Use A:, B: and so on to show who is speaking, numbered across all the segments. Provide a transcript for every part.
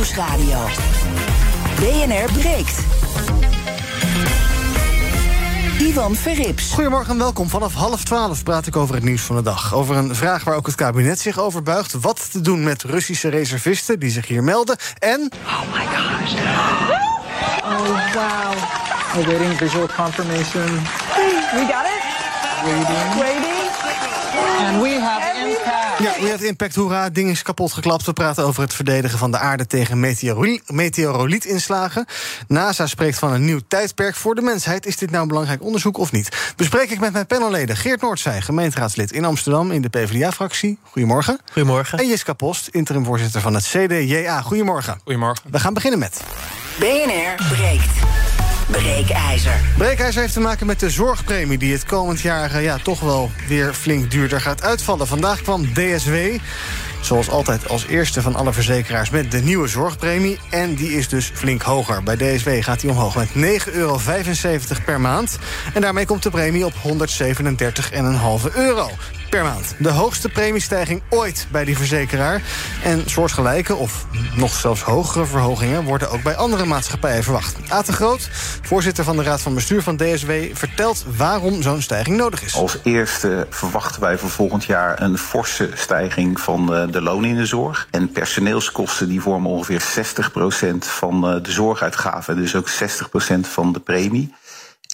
A: Nieuwsradio. BNR breekt. Ivan Verrips.
B: Goedemorgen en welkom. Vanaf half twaalf praat ik over het nieuws van de dag. Over een vraag waar ook het kabinet zich over buigt. Wat te doen met Russische reservisten die zich hier melden. En...
C: Oh my gosh. Oh, wow.
D: Awaiting visual confirmation.
C: We got it?
D: Waiting.
C: Waiting.
D: And we have.
B: Ja, we have impact, hoera. Ding is kapot geklapt. We praten over het verdedigen van de aarde tegen meteoroli- meteorolietinslagen. NASA spreekt van een nieuw tijdperk voor de mensheid. Is dit nou een belangrijk onderzoek of niet? Bespreek ik met mijn panelleden Geert Noordzij, gemeenteraadslid in Amsterdam in de PvdA-fractie. Goedemorgen.
E: Goedemorgen.
B: En Jiska Post, interim-voorzitter van het CDJA. Goedemorgen.
E: Goedemorgen.
B: We gaan beginnen met.
A: BNR breekt. Breekijzer.
B: Breekijzer heeft te maken met de zorgpremie... die het komend jaar eh, ja, toch wel weer flink duurder gaat uitvallen. Vandaag kwam DSW, zoals altijd als eerste van alle verzekeraars... met de nieuwe zorgpremie, en die is dus flink hoger. Bij DSW gaat die omhoog met 9,75 euro per maand. En daarmee komt de premie op 137,5 euro per maand. De hoogste premiestijging ooit bij die verzekeraar. En soortgelijke, of nog zelfs hogere verhogingen... worden ook bij andere maatschappijen verwacht. De Groot, voorzitter van de Raad van Bestuur van DSW... vertelt waarom zo'n stijging nodig is.
F: Als eerste verwachten wij voor volgend jaar een forse stijging van eh, de lonen in de zorg. En personeelskosten die vormen ongeveer 60% van eh, de zorguitgaven. Dus ook 60% van de premie.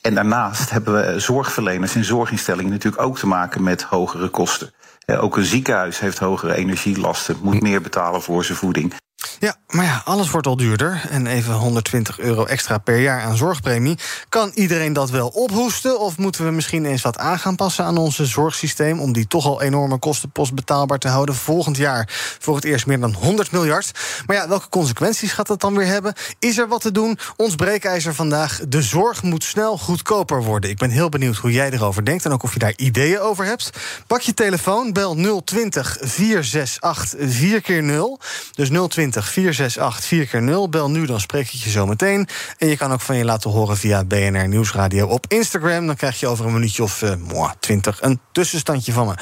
F: En daarnaast hebben we zorgverleners en zorginstellingen natuurlijk ook te maken met hogere kosten. Eh, Ook een ziekenhuis heeft hogere energielasten, moet meer betalen voor zijn voeding.
B: Ja, maar ja, alles wordt al duurder. En even 120 euro extra per jaar aan zorgpremie. Kan iedereen dat wel ophoesten? Of moeten we misschien eens wat aan gaan passen aan ons zorgsysteem... om die toch al enorme kostenpost betaalbaar te houden? Volgend jaar voor het eerst meer dan 100 miljard. Maar ja, welke consequenties gaat dat dan weer hebben? Is er wat te doen? Ons breekijzer vandaag. De zorg moet snel goedkoper worden. Ik ben heel benieuwd hoe jij erover denkt... en ook of je daar ideeën over hebt. Pak je telefoon, bel 020 468 4 keer 0 Dus 020 468 4 keer 0 Bel nu, dan spreek ik je zo meteen. En je kan ook van je laten horen via BNR Nieuwsradio op Instagram. Dan krijg je over een minuutje of uh, 20 een tussenstandje van me.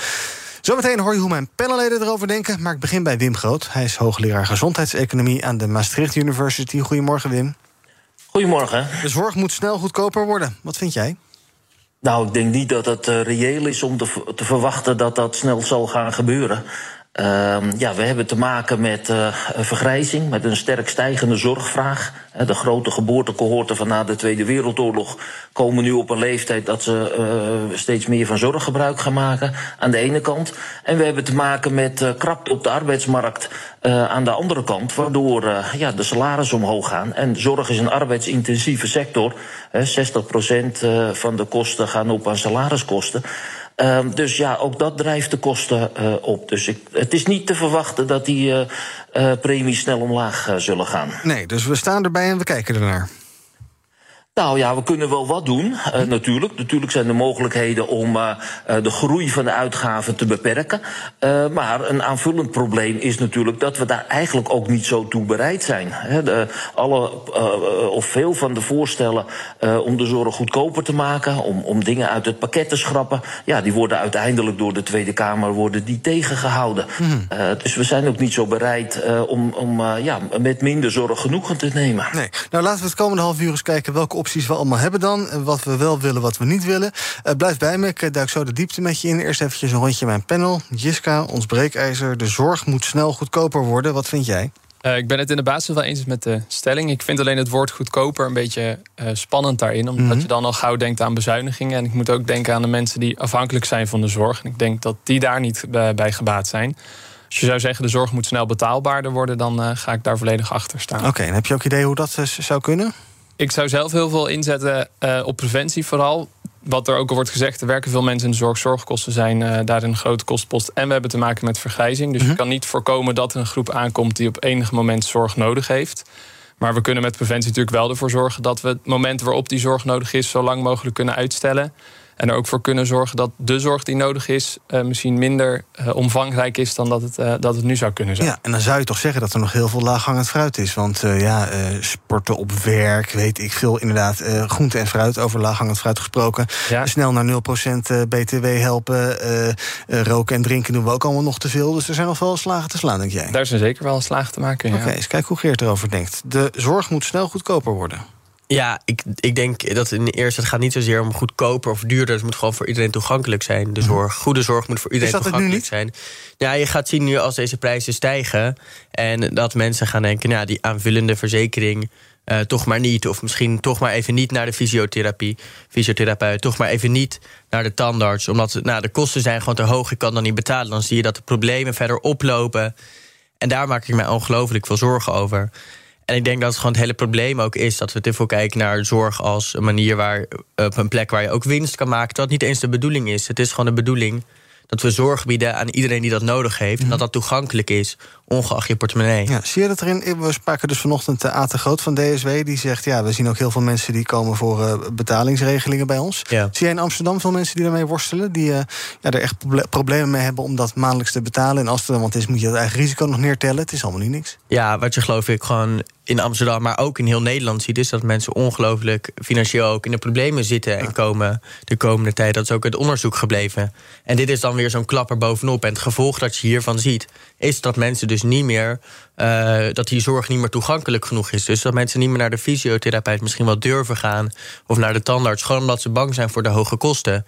B: Zometeen hoor je hoe mijn panelleden erover denken. Maar ik begin bij Wim Groot. Hij is hoogleraar gezondheidseconomie aan de Maastricht University. Goedemorgen, Wim.
G: Goedemorgen.
B: De zorg moet snel goedkoper worden. Wat vind jij?
G: Nou, ik denk niet dat het uh, reëel is om te, te, verwachten dat dat snel zal gaan gebeuren. Uh, ja, we hebben te maken met uh, vergrijzing, met een sterk stijgende zorgvraag. De grote geboortecohorten van na de Tweede Wereldoorlog komen nu op een leeftijd dat ze uh, steeds meer van zorg gebruik gaan maken, aan de ene kant. En we hebben te maken met uh, krapte op de arbeidsmarkt aan de andere kant, waardoor ja, de salarissen omhoog gaan. En zorg is een arbeidsintensieve sector. 60% van de kosten gaan op aan salariskosten. Uh, dus ja, ook dat drijft de kosten uh, op. Dus ik, het is niet te verwachten dat die uh, premies snel omlaag zullen gaan.
B: Nee, dus we staan erbij en we kijken ernaar.
G: Nou ja, we kunnen wel wat doen, uh, natuurlijk. Natuurlijk zijn er mogelijkheden om uh, de groei van de uitgaven te beperken. Uh, maar een aanvullend probleem is natuurlijk dat we daar eigenlijk ook niet zo toe bereid zijn. He, de, alle, of veel van de voorstellen om de zorg goedkoper te maken, om, om dingen uit het pakket te schrappen, ja, die worden uiteindelijk door de Tweede Kamer worden die tegengehouden. Mm. dus we zijn ook niet zo bereid om, om ja, met minder zorg genoegen te nemen.
B: Nee. Nou, laten we het komende half uur eens kijken welke opties we allemaal hebben dan. En wat we wel willen, wat we niet willen. Uh, blijf bij me, ik duik zo de diepte met je in. Eerst eventjes een rondje mijn panel. Jiska, ons breekijzer. De zorg moet snel goedkoper worden. Wat vind jij?
E: Uh, ik ben het in de basis wel eens met de stelling. Ik vind alleen het woord goedkoper een beetje uh, spannend daarin. Omdat mm -hmm. je dan al gauw denkt aan bezuinigingen. En ik moet ook denken aan de mensen die afhankelijk zijn van de zorg. En ik denk dat die daar niet bij gebaat zijn. Als je zou zeggen de zorg moet snel betaalbaarder worden... dan ga ik daar volledig achter staan.
B: Oké, okay, en heb je ook idee hoe dat zou kunnen?
E: Ik zou zelf heel veel inzetten uh, op preventie vooral. Wat er ook al wordt gezegd, er werken veel mensen in de zorg. Zorgkosten zijn uh, daar een grote kostpost. En we hebben te maken met vergrijzing. Dus je kan niet voorkomen dat er een groep aankomt... die op enig moment zorg nodig heeft. Maar we kunnen met preventie natuurlijk wel ervoor zorgen... dat we het moment waarop die zorg nodig is... zo lang mogelijk kunnen uitstellen. En er ook voor kunnen zorgen dat de zorg die nodig is... eh, misschien minder eh, omvangrijk is dan dat het, eh, dat het nu zou kunnen zijn.
B: Ja, en dan zou je toch zeggen dat er nog heel veel laaghangend fruit is. Want ja, sporten op werk, weet ik veel. Inderdaad, groente en fruit, over laaghangend fruit gesproken.
E: Ja.
B: Snel naar 0% eh, BTW helpen. roken en drinken doen we ook allemaal nog te veel. Dus er zijn nog wel slagen te slaan, denk jij?
E: Daar zijn zeker wel slagen te maken. Ja.
B: Oké, eens kijken hoe Geert erover denkt. De zorg moet snel goedkoper worden.
H: Ja, ik, ik denk dat in de eerste, het gaat niet zozeer om goedkoper of duurder. Het moet gewoon voor iedereen toegankelijk zijn, de zorg. Goede zorg moet voor iedereen toegankelijk zijn. Ja, je gaat zien nu als deze prijzen stijgen... en dat mensen gaan denken, nou, die aanvullende verzekering... eh, toch maar niet, of misschien toch maar even niet naar de fysiotherapie, fysiotherapeut... toch maar even niet naar de tandarts, omdat nou, de kosten zijn gewoon te hoog... ik kan dan niet betalen, dan zie je dat de problemen verder oplopen... En daar maak ik mij ongelooflijk veel zorgen over. En ik denk dat het gewoon het hele probleem ook is dat we te veel kijken naar zorg als een manier waar op een plek waar je ook winst kan maken. Dat niet eens de bedoeling is. Het is gewoon de bedoeling dat we zorg bieden aan iedereen die dat nodig heeft. En dat dat toegankelijk is, ongeacht je portemonnee.
B: Ja, zie je dat erin? We spraken dus vanochtend de A. te Groot van DSW. Die zegt, ja, we zien ook heel veel mensen die komen voor eh, betalingsregelingen bij ons.
H: Ja.
B: Zie jij in Amsterdam veel mensen die daarmee worstelen? Die eh, ja, er echt proble- problemen mee hebben om dat maandelijks te betalen. En als het er dan wat is, moet je het eigen risico nog neertellen. Het is allemaal niet niks.
H: Ja, wat je geloof ik gewoon in Amsterdam, maar ook in heel Nederland ziet, is dat mensen ongelooflijk financieel ook in de problemen zitten en komen de komende tijd. Dat is ook het onderzoek gebleven. En dit is dan weer zo'n klapper bovenop. En het gevolg dat je hiervan ziet, is dat mensen dus niet meer, eh, dat die zorg niet meer toegankelijk genoeg is. Dus dat mensen niet meer naar de fysiotherapeut misschien wel durven gaan, of naar de tandarts, gewoon omdat ze bang zijn voor de hoge kosten.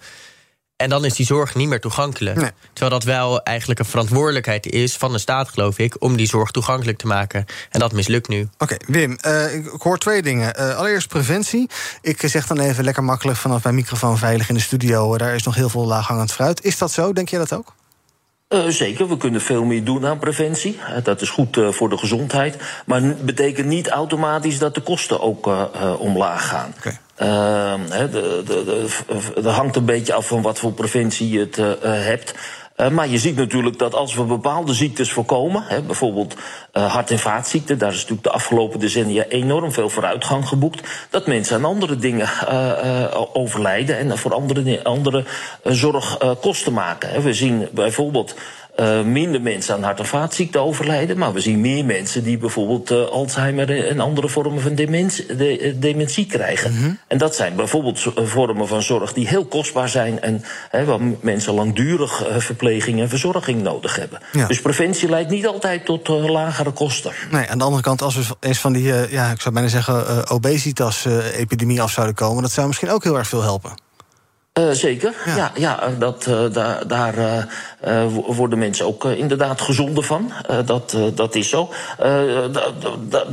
H: En dan is die zorg niet meer toegankelijk.
B: Nee.
H: Terwijl dat wel eigenlijk een verantwoordelijkheid is van de staat, geloof ik, om die zorg toegankelijk te maken. En dat mislukt nu.
B: Oké, Wim, eh, ik ik hoor twee dingen. Eh, allereerst preventie. Ik zeg dan even lekker makkelijk vanaf mijn microfoon veilig in de studio. eh, daar is nog heel veel laaghangend fruit. Is dat zo? Denk jij dat ook?
G: Eh, zeker, we kunnen veel meer doen aan preventie. Eh, dat is goed eh, voor de gezondheid. Maar het betekent niet automatisch dat de kosten ook eh, eh, omlaag gaan.
B: Oké.
G: Hè, de, de, de, dat hangt een beetje af van wat voor preventie je het eh, eh, hebt. Eh, maar je ziet natuurlijk dat als we bepaalde ziektes voorkomen, hè, bijvoorbeeld eh, hart- en vaatziekten, daar is natuurlijk de afgelopen decennia enorm veel vooruitgang geboekt, dat mensen aan andere dingen overlijden en voor andere, andere zorg kosten maken. Hè. We zien bijvoorbeeld eh, minder mensen aan hart- en vaatziekten overlijden. Maar we zien meer mensen die bijvoorbeeld eh, Alzheimer en andere vormen van dementie, de- eh, dementie krijgen. En dat zijn bijvoorbeeld eh, vormen van zorg die heel kostbaar zijn. En waar mensen langdurig eh, verpleging en verzorging nodig hebben.
B: Ja.
G: Dus preventie leidt niet altijd tot eh, lagere kosten.
B: Nee, aan de andere kant, als we eens van die, eh, ja, ik zou bijna zeggen, eh, obesitas-epidemie af zouden komen, dat zou misschien ook heel erg veel helpen.
G: Eh, zeker,
B: Ja.
G: ja, ja, eh, dat, eh, daar, daar wo- worden mensen ook inderdaad gezonder van. Dat, dat is zo.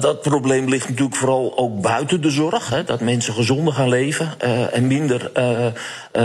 G: Dat- probleem ligt natuurlijk vooral ook buiten de zorg. Hè, dat mensen gezonder gaan leven en minder,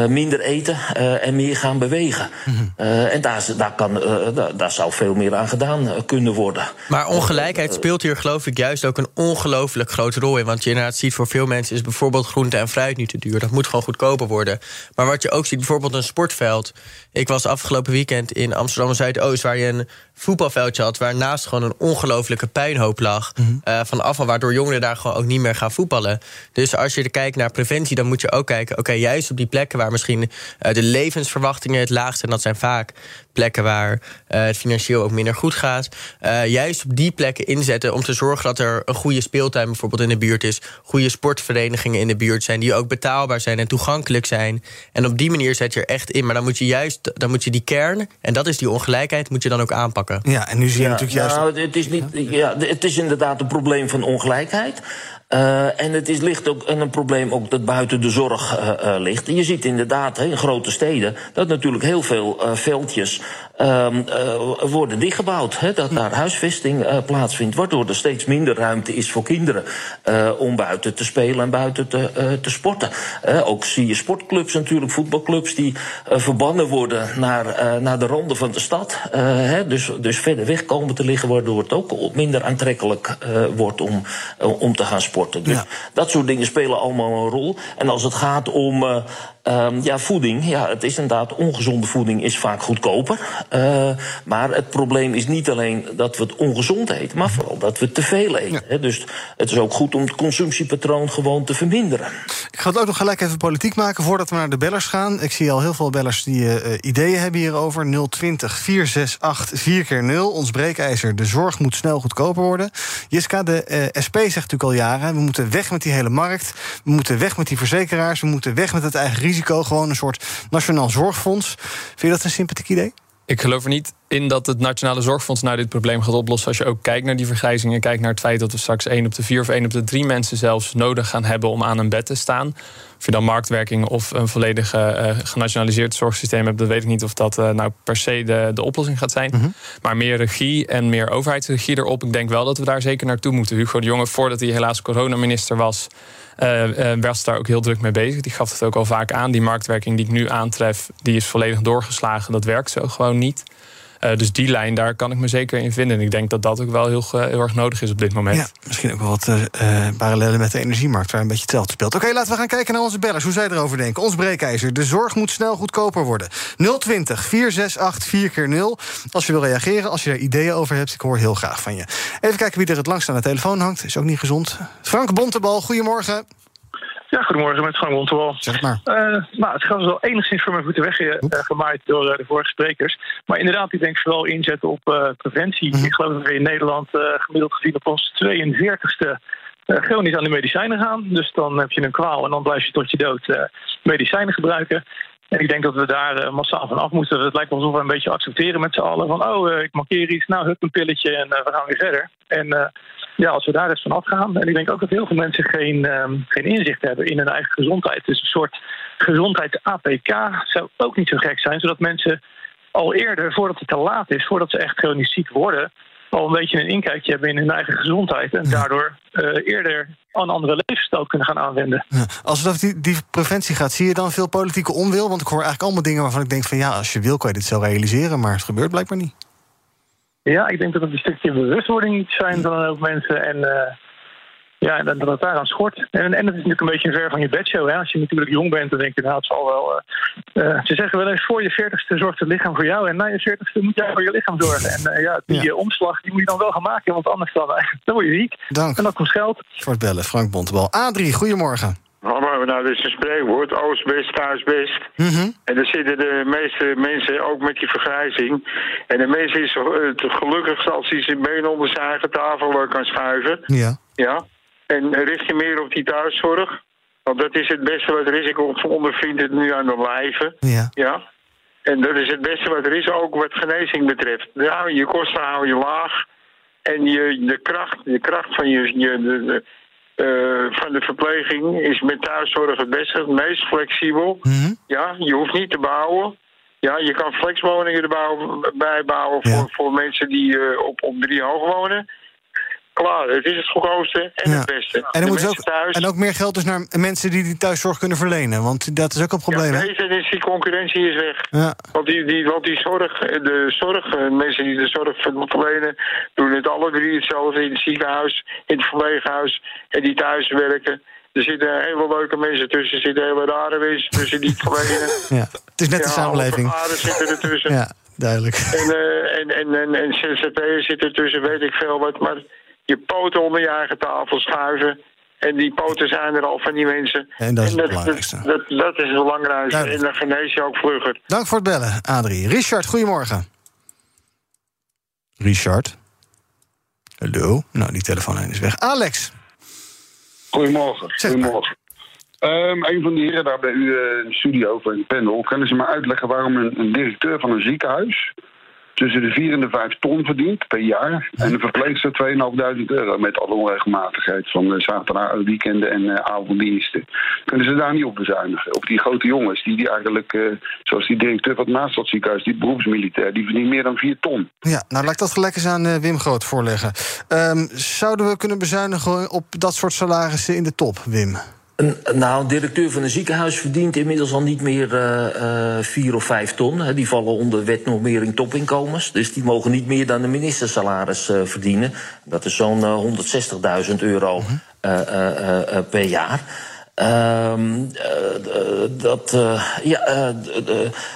G: minder eten en meer gaan bewegen. Eh, en daar, daar, kan, daar, daar zou veel meer aan gedaan kunnen worden.
H: Maar ongelijkheid speelt hier geloof ik juist ook een ongelooflijk grote rol in. Want je inderdaad ziet voor veel mensen is bijvoorbeeld groente en fruit nu te duur. Dat moet gewoon goedkoper worden. Maar wat je ook ziet, bijvoorbeeld een sportveld. Ik was afgelopen weekend in Amsterdam Zuidoost, waar je een voetbalveldje had, waar naast gewoon een ongelooflijke puinhoop lag. eh, van afval, waardoor jongeren daar gewoon ook niet meer gaan voetballen. Dus als je er kijkt naar preventie, dan moet je ook kijken, oké, juist op die plekken waar misschien eh, de levensverwachtingen het laagst zijn, dat zijn vaak plekken waar eh, het financieel ook minder goed gaat. juist op die plekken inzetten om te zorgen dat er een goede speeltuin bijvoorbeeld in de buurt is. Goede sportverenigingen in de buurt zijn die ook betaalbaar zijn en toegankelijk zijn. En op die manier zet je er echt in. Maar dan moet je juist dan moet je die kern, en dat is die ongelijkheid, moet je dan ook aanpakken.
B: Ja, en nu zie je natuurlijk juist.
G: Nou, het, is niet, ja, het is inderdaad een probleem van ongelijkheid. Eh, en het is, ligt ook en een probleem ook dat buiten de zorg eh, eh, ligt. En je ziet inderdaad hè, in grote steden dat natuurlijk heel veel eh, veldjes ehm, eh, worden dichtgebouwd. Hè, dat daar huisvesting eh, plaatsvindt. Waardoor er steeds minder ruimte is voor kinderen eh, om buiten te spelen en buiten te, te sporten. Ook zie je sportclubs natuurlijk, voetbalclubs die verbannen worden naar, naar de randen van de stad. Hè, dus, dus verder weg komen te liggen, waardoor het ook minder aantrekkelijk wordt om, om te gaan sporten. Dus
B: Ja.
G: dat soort dingen spelen allemaal een rol. En als het gaat om, eh, ehm, ja, voeding, ja, het is inderdaad, ongezonde voeding is vaak goedkoper. Uh, maar het probleem is niet alleen dat we het ongezond eten, maar vooral dat we te veel eten. Dus het is ook goed om het consumptiepatroon gewoon te verminderen.
B: Ik ga het ook nog gelijk even politiek maken voordat we naar de bellers gaan. Ik zie al heel veel bellers die uh, ideeën hebben hierover. 020 468 4 keer 0 Ons breekijzer, de zorg moet snel goedkoper worden. Jiska, de uh, SP zegt natuurlijk al jaren... we moeten weg met die hele markt, we moeten weg met die verzekeraars... we moeten weg met het eigen risico, gewoon een soort nationaal zorgfonds. Vind je dat een sympathiek idee?
E: Ik geloof er niet in dat het Nationale Zorgfonds nou dit probleem gaat oplossen. Als je ook kijkt naar die vergrijzing en kijkt naar het feit dat we straks 1 op de 4 of 1 op de 3 mensen zelfs nodig gaan hebben om aan een bed te staan. Of je dan marktwerking of een volledig uh, genationaliseerd zorgsysteem hebt, dat weet ik niet of dat uh, nou per se de, de oplossing gaat zijn. Mm -hmm. Maar meer regie en meer overheidsregie erop. Ik denk wel dat we daar zeker naartoe moeten. Hugo de Jonge, voordat hij helaas coronaminister was, was daar ook heel druk mee bezig. Die gaf het ook al vaak aan. Die marktwerking die ik nu aantref, die is volledig doorgeslagen. Dat werkt zo gewoon niet. Uh, dus die lijn, daar kan ik me zeker in vinden. En ik denk dat dat ook wel heel, heel erg nodig is op dit moment.
B: Ja, misschien ook wel wat uh, parallellen met de energiemarkt... waar een beetje hetzelfde speelt. Oké, laten we gaan kijken naar onze bellers. Hoe zij erover denken. Ons breekijzer. De zorg moet snel goedkoper worden. 020 468 4 keer 0 Als je wil reageren, als je er ideeën over hebt... ik hoor heel graag van je. Even kijken wie er het langst aan de telefoon hangt. Is ook niet gezond. Frank Bontebal, goedemorgen.
I: Ja, goedemorgen met Frank Montewal.
B: Zeg maar.
I: Uh, nou, het gaat wel enigszins voor mijn voeten weggemaaid uh, door uh, de vorige sprekers. Maar inderdaad, ik denk vooral inzetten op preventie. Mm. Ik geloof dat we in Nederland gemiddeld gezien op ons 42ste chronisch aan de medicijnen gaan. Dus dan heb je een kwaal en dan blijf je tot je dood medicijnen gebruiken. En ik denk dat we daar massaal van af moeten. Het lijkt alsof we een beetje accepteren met z'n allen. Van, oh, ik markeer iets, nou, hup een pilletje en we gaan weer verder. En ja, als we daar eens van afgaan. En ik denk ook dat heel veel mensen geen, um, geen inzicht hebben in hun eigen gezondheid. Dus een soort gezondheids-APK zou ook niet zo gek zijn, zodat mensen al eerder, voordat het te laat is, voordat ze echt chronisch ziek worden, al een beetje een inkijkje hebben in hun eigen gezondheid. En daardoor uh, eerder een andere levensstijl kunnen gaan aanwenden.
B: Ja. Als het over die, die preventie gaat, zie je dan veel politieke onwil? Want ik hoor eigenlijk allemaal dingen waarvan ik denk van ja, als je wil kan je dit zo realiseren, maar het gebeurt blijkbaar niet.
I: Ja, ik denk dat het een stukje bewustwording iets zijn van ook mensen. En uh, ja, en dat het daaraan schort. En, en dat is natuurlijk een beetje een ver van je bedshow. Hè? Als je natuurlijk jong bent, dan denk je, nou, het zal wel. Uh, uh, ze zeggen wel eens: voor je veertigste zorgt het lichaam voor jou. En na je veertigste moet jij voor je lichaam zorgen. En ja, die ja. omslag die moet je dan wel gaan maken, want anders dan, dan word je ziek.
B: Dank.
I: En dat kost geld.
B: Voor het bellen, Frank Bontebal. Adrie, goedemorgen.
J: Hallo, nou, dit is een spreekwoord. Oost best, thuis best.
B: Mm -hmm.
J: En dan zitten de meeste mensen ook met die vergrijzing. En de mensen is het gelukkigst als hij zijn been onder zijn eigen tafel kan schuiven.
B: Ja.
J: Ja. En richt je meer op die thuiszorg. Want dat is het beste wat er is. Ik ondervind het nu aan de lijve.
B: Ja.
J: ja. En dat is het beste wat er is, ook wat genezing betreft. Ja, je kosten hou je laag. En je, de, kracht, de kracht van je, je de, de, uh, van de verpleging is met thuiszorg het beste, het meest flexibel.
B: Mm -hmm.
J: Ja, je hoeft niet te bouwen. Ja, je kan flexwoningen erbij bijbouwen voor,
B: Ja.
J: voor mensen die uh, op, op drie hoog wonen. Klaar, het is het goedkoopste en
B: Ja.
J: het beste.
B: En, dan ook,
J: thuis,
B: en ook meer geld dus naar mensen die die thuiszorg kunnen verlenen. Want dat is ook een probleem,
J: ja, deze is die concurrentie is weg.
B: Ja.
J: Want die, die, want die zorg, de zorg, eh, mensen die de zorg verlenen, doen het alle drie hetzelfde in het ziekenhuis, in het verpleeghuis en die thuis werken. Er zitten hele leuke mensen tussen, er zitten hele rare mensen tussen die verlenen.
B: Ja. Het is net de
J: Ja,
B: samenleving.
J: vervaren zitten ertussen.
B: Ja, duidelijk.
J: En, eh, en, en, en, en ZZP'ers zitten ertussen, weet ik veel wat. Maar je poten onder je eigen tafel schuiven. En die poten zijn er al van die mensen.
B: En dat is het
J: dat,
B: belangrijkste.
J: dat, dat is het belangrijkste.
B: Duidelijk.
J: En dan genees je ook vlugger.
B: Dank voor het bellen, Adrie. Richard, goedemorgen. Richard? Hallo? Nou, die telefoonlijn is weg. Alex?
K: Goedemorgen.
B: Maar.
K: Goedemorgen. Ehm, een van de heren daar bij u eh, in de studio of in het panel... kunnen ze me uitleggen waarom een, een directeur van een ziekenhuis... tussen de 4 en de 5 ton verdient per jaar... en een verpleegster 2.500 euro... met alle onregelmatigheid van uh, zaterdag, weekenden en uh, avonddiensten. Kunnen ze daar niet op bezuinigen? Op die grote jongens die, die eigenlijk... eh, zoals die directeur van het Maastadziekenhuis, die beroepsmilitair... die verdient meer dan 4 ton.
B: Ja, nou laat ik dat gelijk eens aan eh, Wim Groot voorleggen. Ehm, zouden we kunnen bezuinigen op dat soort salarissen in de top, Wim?
G: Een, nou, een directeur van een ziekenhuis verdient inmiddels al niet meer eh, eh, vier of vijf ton. Die vallen onder wetnormering topinkomens. Dus die mogen niet meer dan de ministersalaris eh, verdienen. Dat is zo'n eh, 160.000 euro eh, per jaar. Ehm, eh, dat, eh, ja, eh,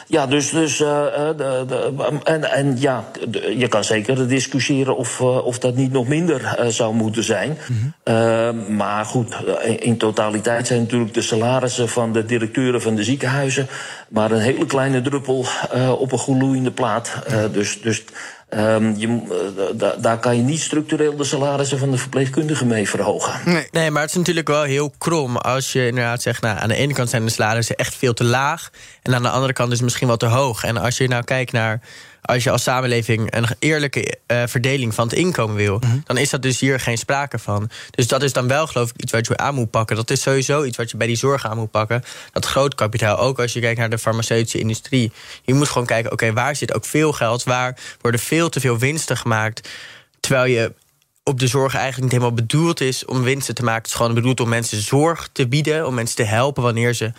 G: ja, dus, dus de, de, en, en ja, je kan zeker discussiëren of, of dat niet nog minder zou moeten zijn. Ehm, maar goed, in, totaliteit zijn natuurlijk de salarissen van de directeuren van de ziekenhuizen maar een hele kleine druppel op een gloeiende plaat. Dus dus ehm, je, eh, da- daar kan je niet structureel de salarissen van de verpleegkundigen mee verhogen.
H: Nee. maar het is natuurlijk wel heel krom als je inderdaad zegt... Nou, aan de ene kant zijn de salarissen echt veel te laag... en aan de andere kant is het misschien wel te hoog. En als je nou kijkt naar... als je als samenleving een eerlijke eh, verdeling van het inkomen wil... dan is dat dus hier geen sprake van. Dus dat is dan wel geloof ik iets wat je aan moet pakken. Dat is sowieso iets wat je bij die zorg aan moet pakken. Dat groot kapitaal, ook als je kijkt naar de farmaceutische industrie. Je moet gewoon kijken, oké, waar zit ook veel geld? Waar worden veel te veel winsten gemaakt? Terwijl je op de zorg eigenlijk niet helemaal bedoeld is om winsten te maken. Het is gewoon bedoeld om mensen zorg te bieden, om mensen te helpen wanneer ze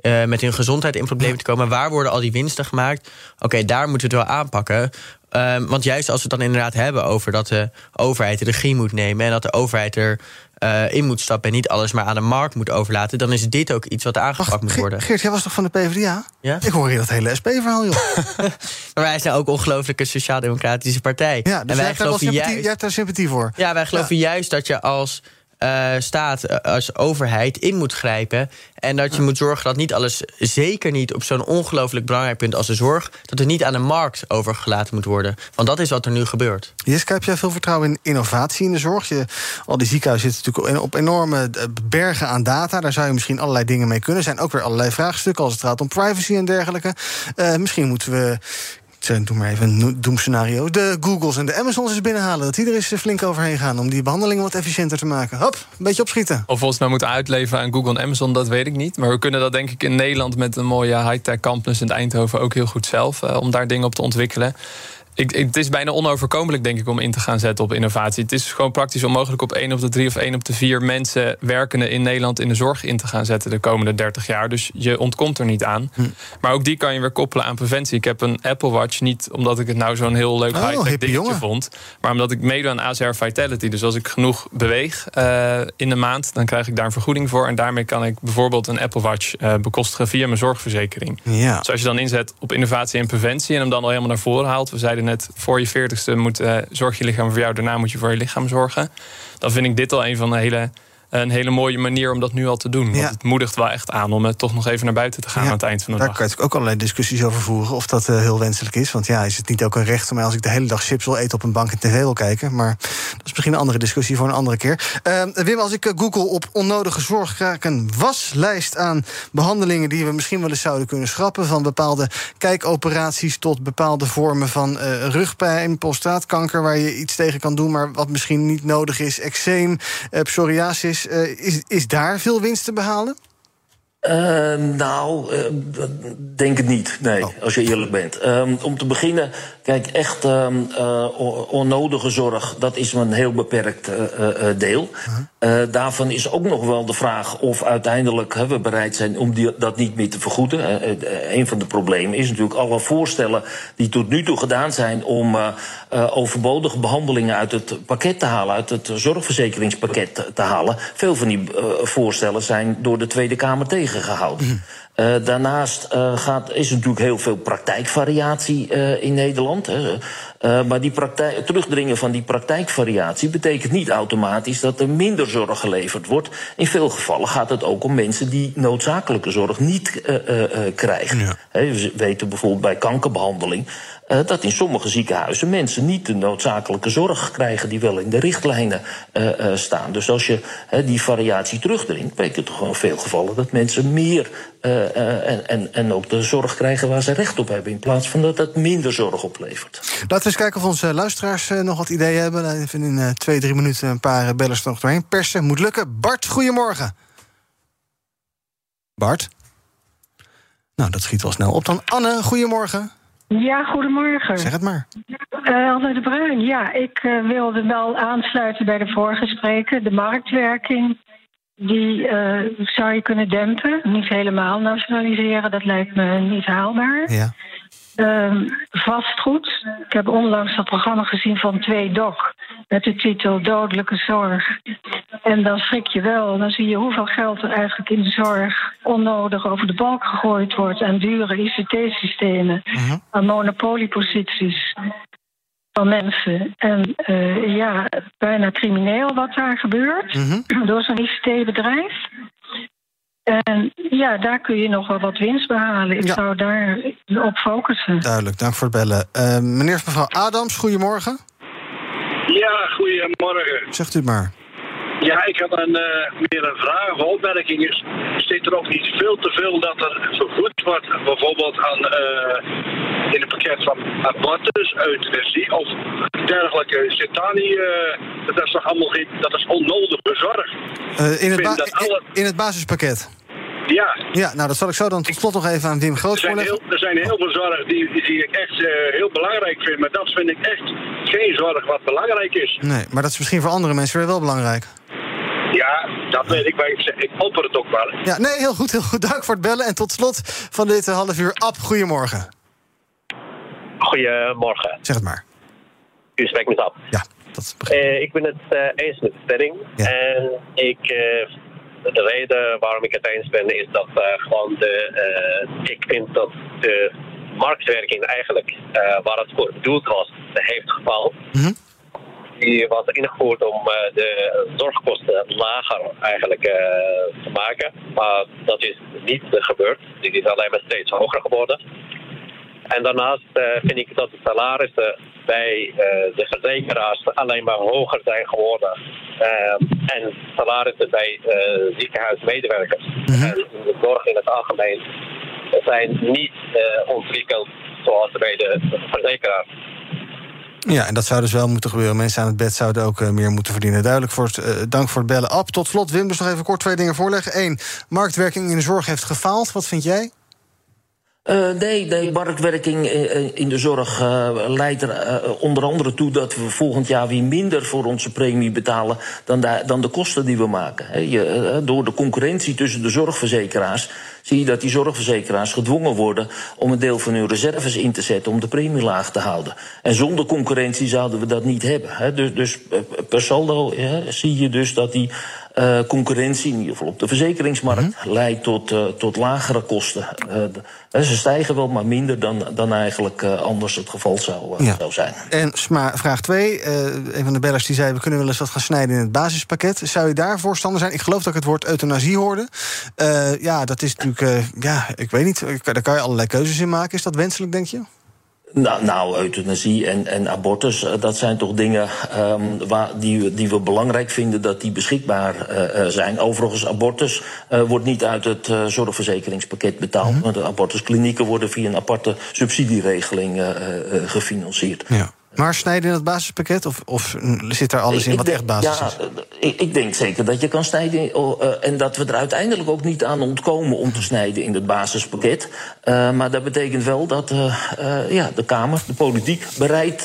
H: eh, met hun gezondheid in problemen te komen. Waar worden al die winsten gemaakt? Oké, daar moeten we het wel aanpakken. Ehm, want juist als we het dan inderdaad hebben over dat de overheid de regie moet nemen en dat de overheid er eh, in moet stappen en niet alles maar aan de markt moet overlaten, dan is dit ook iets wat aangepakt moet worden.
B: Geert, jij was toch van de PvdA?
H: Ja?
B: Ik hoor hier dat hele SP-verhaal, joh.
H: Maar wij zijn ook een ongelooflijke sociaal-democratische partij.
B: Ja, dus
H: en
B: jij
H: wij
B: hebt, wel
H: geloven
B: sympathie,
H: juist-
B: jij hebt daar sympathie voor.
H: Ja, wij geloven juist dat je als eh, staat, eh, als overheid in moet grijpen. En dat je moet zorgen dat niet alles, zeker niet op zo'n ongelooflijk belangrijk punt als de zorg, dat het niet aan de markt overgelaten moet worden. Want dat is wat er nu gebeurt.
B: Jiska, heb jij veel vertrouwen in innovatie in de zorg? Je, al die ziekenhuizen zitten natuurlijk op enorme eh, bergen aan data. Daar zou je misschien allerlei dingen mee kunnen. Er zijn ook weer allerlei vraagstukken als het gaat om privacy en dergelijke. Misschien moeten we. Zeg, Doe maar even een doemscenario. De Googles en de Amazons eens binnenhalen. Dat die er eens eh, flink overheen gaan. Om die behandelingen wat efficiënter te maken. Hop, een beetje opschieten.
E: Of we ons nou moeten uitleveren aan Google en Amazon, dat weet ik niet. Maar we kunnen dat denk ik in Nederland met een mooie high-tech campus in Eindhoven ook heel goed zelf. eh, om daar dingen op te ontwikkelen. Ik, ik- het is bijna onoverkomelijk, denk ik, om in te gaan zetten op innovatie. Het is gewoon praktisch onmogelijk op één op de drie of één op de vier mensen werkende in Nederland in de zorg in te gaan zetten de komende 30 jaar. Dus je ontkomt er niet aan. Maar ook die kan je weer koppelen aan preventie. Ik heb een Apple Watch niet omdat ik het nou zo'n heel leuk
B: Oh,
E: high-tech dingetje
B: jongen.
E: vond. Maar omdat ik meedoe aan ACR Vitality. Dus als ik genoeg beweeg eh, in de maand, dan krijg ik daar een vergoeding voor. En daarmee kan ik bijvoorbeeld een Apple Watch eh, bekostigen via mijn zorgverzekering.
B: Ja.
E: Dus als je dan inzet op innovatie en preventie en hem dan al helemaal naar voren haalt. We zeiden net, voor je veertigste moet eh zorg je lichaam voor jou, daarna moet je voor je lichaam zorgen. Dan vind ik dit al een van de hele, een hele mooie manier om dat nu al te doen. Want het moedigt wel echt aan om eh, toch nog even naar buiten te gaan aan het eind van de
B: Daar
E: dag.
B: kan je ook allerlei discussies over voeren. Of dat eh, heel wenselijk is. Want ja, is het niet ook een recht van mij als ik de hele dag chips wil eten op een bank en tv wil kijken. Maar dat is misschien een andere discussie voor een andere keer. Eh, Wim, als ik eh, Google op onnodige zorg krijg een waslijst aan behandelingen die we misschien wel eens zouden kunnen schrappen. Van bepaalde kijkoperaties tot bepaalde vormen van eh, rugpijn, prostaatkanker, waar je iets tegen kan doen, maar wat misschien niet nodig is. Eczeem, psoriasis. Eh, is, is daar veel winst te behalen?
G: Eh, nou, eh, denk het niet. Nee, als je eerlijk bent. Ehm, om te beginnen, kijk, echt ehm, eh, on- onnodige zorg, dat is een heel beperkt eh, eh, eh, daarvan is ook nog wel de vraag of uiteindelijk we bereid zijn om die, dat niet meer te vergoeden. Eh, eh, een van de problemen is natuurlijk alle voorstellen die tot nu toe gedaan zijn om overbodige behandelingen uit het pakket te halen, uit het zorgverzekeringspakket te- te halen. Veel van die voorstellen zijn door de Tweede Kamer tegengehouden. Eh, daarnaast eh, gaat, is er natuurlijk heel veel praktijkvariatie eh, in Nederland. Hè. Maar die praktijk, het terugdringen van die praktijkvariatie betekent niet automatisch dat er minder zorg geleverd wordt. In veel gevallen gaat het ook om mensen die noodzakelijke zorg niet krijgen. Hè, we weten bijvoorbeeld bij kankerbehandeling eh, dat in sommige ziekenhuizen mensen niet de noodzakelijke zorg krijgen die wel in de richtlijnen eh, eh, staan. Dus als je die variatie terugdringt, betekent toch in veel gevallen dat mensen meer en, en, en ook de zorg krijgen waar ze recht op hebben, in plaats van dat het minder zorg oplevert.
B: Laten we eens kijken of onze luisteraars nog wat ideeën hebben. We Even in twee, drie minuten een paar bellers er nog doorheen persen. Moet lukken. Bart, goedemorgen. Bart? Nou, dat schiet wel snel op dan. Anne, goedemorgen.
L: Ja, goedemorgen.
B: Zeg het maar.
L: Eh, Anne de Bruin, ja, ik eh, wilde wel aansluiten bij de vorige spreker. De marktwerking, die eh, zou je kunnen dempen. Niet helemaal nationaliseren, dat lijkt me niet haalbaar.
B: Ja.
L: Ehm, vastgoed. Ik heb onlangs dat programma gezien van 2 Doc met de titel Dodelijke Zorg. En dan schrik je wel. Dan zie je hoeveel geld er eigenlijk in de zorg onnodig over de balk gegooid wordt aan dure ICT-systemen, aan monopolieposities van mensen. En eh, ja, bijna crimineel wat daar gebeurt door zo'n ICT-bedrijf. En ja, daar kun je nog wel wat winst behalen. Ik zou daar op focussen.
B: Duidelijk, dank voor het bellen. Eh, meneer of mevrouw Adams, goedemorgen.
M: Ja, goedemorgen.
B: Zegt u het maar.
M: Ja, ik had een, eh, meer een vraag of opmerking. Is, zit er ook niet veel te veel dat er vergoed wordt, bijvoorbeeld aan, eh, in het pakket van abortus, euthanasie of dergelijke? Zit daar niet, eh, dat is toch allemaal geen, dat is onnodige zorg?
B: Eh, in, het
M: dat
B: in-
M: alle-
B: in het basispakket.
M: Ja,
B: Ja, nou dat zal ik zo dan tot slot nog even aan Wim Groot voorleggen.
M: er zijn heel veel zorg die, die ik echt eh, heel belangrijk vind, maar dat vind ik echt geen zorg wat belangrijk is.
B: Nee, maar dat is misschien voor andere mensen weer wel belangrijk.
M: Ja, dat weet ik, maar ik, zeg- ik opper het ook wel.
B: Ja, nee, heel goed, heel goed. Dank voor het bellen. En tot slot van dit half uur, Ab, goedemorgen.
N: Goedemorgen.
B: Zeg het maar.
N: U spreekt met Ab.
B: Ja, dat
N: Eh, ik ben het eh, eens met de stelling. En ik, eh, de reden waarom ik het eens ben is dat eh, gewoon de. eh, ik vind dat de marktwerking eigenlijk eh, waar het voor bedoeld was, heeft gefaald. Die was ingevoerd om eh, de zorgkosten lager eigenlijk eh, te maken. Maar dat is niet gebeurd. Die is alleen maar steeds hoger geworden. En daarnaast eh, vind ik dat de salarissen bij de verzekeraars alleen maar hoger zijn geworden. En salarissen bij ziekenhuismedewerkers en de zorg in het algemeen zijn niet ontwikkeld zoals bij de verzekeraars.
B: Ja, en dat zou dus wel moeten gebeuren. Mensen aan het bed zouden ook eh, meer moeten verdienen. Duidelijk, voor het, eh, dank voor het bellen. Ab, tot slot, Wim, dus nog even kort twee dingen voorleggen. Eén, marktwerking in de zorg heeft gefaald. Wat vind jij?
G: Eh, nee, nee, marktwerking in de zorg leidt er onder andere toe dat we volgend jaar weer minder voor onze premie betalen dan de, dan de kosten die we maken. Je, door de concurrentie tussen de zorgverzekeraars zie je dat die zorgverzekeraars gedwongen worden om een deel van hun reserves in te zetten om de premie laag te houden. En zonder concurrentie zouden we dat niet hebben. Hè. Dus, dus eh, per saldo zie je dus dat die eh, concurrentie, in ieder geval op de verzekeringsmarkt, leidt tot, eh, tot lagere kosten. Hè, ze stijgen wel, maar minder dan, dan eigenlijk anders het geval zou,
B: Ja.
G: zou zijn.
B: En vraag twee, eh, een van de bellers die zei... we kunnen wel eens wat gaan snijden in het basispakket. Zou je daar voorstander zijn? Ik geloof dat ik het woord euthanasie hoorde. Ja, dat is natuurlijk... ja, ik weet niet, daar kan je allerlei keuzes in maken. Is dat wenselijk, denk je?
G: Nou, nou euthanasie en, en abortus, eh, dat zijn toch dingen ehm, waar, die, die we belangrijk vinden dat die beschikbaar eh, zijn. Overigens, abortus eh, wordt niet uit het eh, zorgverzekeringspakket betaald. Want de abortusklinieken worden via een aparte subsidieregeling gefinancierd.
B: Ja. Maar snijden in het basispakket? Of, of zit daar alles in
G: Ik
B: wat
G: denk-
B: echt basis
G: ja,
B: is?
G: eh, Ik, ik denk zeker dat je kan snijden. oh, eh, en dat we er uiteindelijk ook niet aan ontkomen om te snijden in het basispakket. Eh, maar dat betekent wel dat ja, de Kamer, de politiek, bereid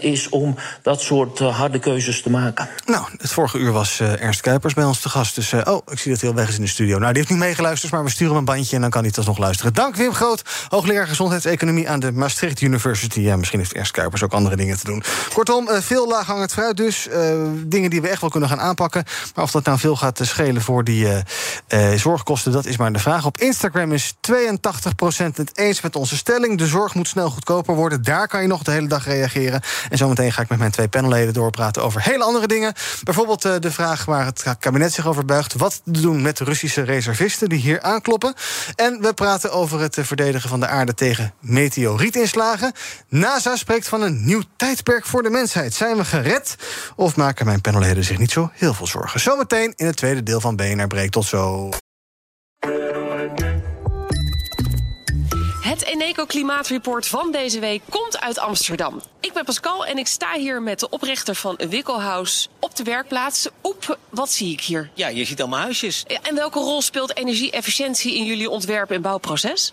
G: is om dat soort harde keuzes te maken.
B: Nou, het vorige uur was Ernst Kuipers bij ons te gast. Dus, oh, ik zie dat hij al weg is in de studio. Nou, die heeft niet meegeluisterd, maar we sturen hem een bandje... en dan kan hij alsnog luisteren. Dank Wim Groot, hoogleraar gezondheidseconomie... aan de Maastricht University. Ja, misschien heeft Ernst Kuipers ook andere dingen te doen. Kortom, eh, veel laaghangend fruit dus. Eh, dingen die we echt wel kunnen gaan aanpakken. Maar of dat nou veel gaat eh, schelen voor die zorgkosten... dat is maar de vraag. Op Instagram is 82% het eens met onze stelling. De zorg moet snel goedkoper worden. Daar kan je nog de hele dag reageren. En zometeen ga ik met mijn twee panelleden doorpraten over hele andere dingen. Bijvoorbeeld de vraag waar het kabinet zich over buigt. Wat te doen met de Russische reservisten die hier aankloppen. En we praten over het verdedigen van de aarde tegen meteorietinslagen. NASA spreekt van een nieuw tijdperk voor de mensheid. Zijn we gered? Of maken mijn panelleden zich niet zo heel veel zorgen? Zometeen in het tweede deel van BNR Breek. Tot zo.
O: Het Eneco Klimaatreport van deze week komt uit Amsterdam. Ik ben Pascal en ik sta hier met de oprichter van Wikkelhuis op de werkplaats. Oep, wat zie ik hier?
P: Ja, je ziet allemaal huisjes.
O: En welke rol speelt energie-efficiëntie in jullie ontwerp- en bouwproces?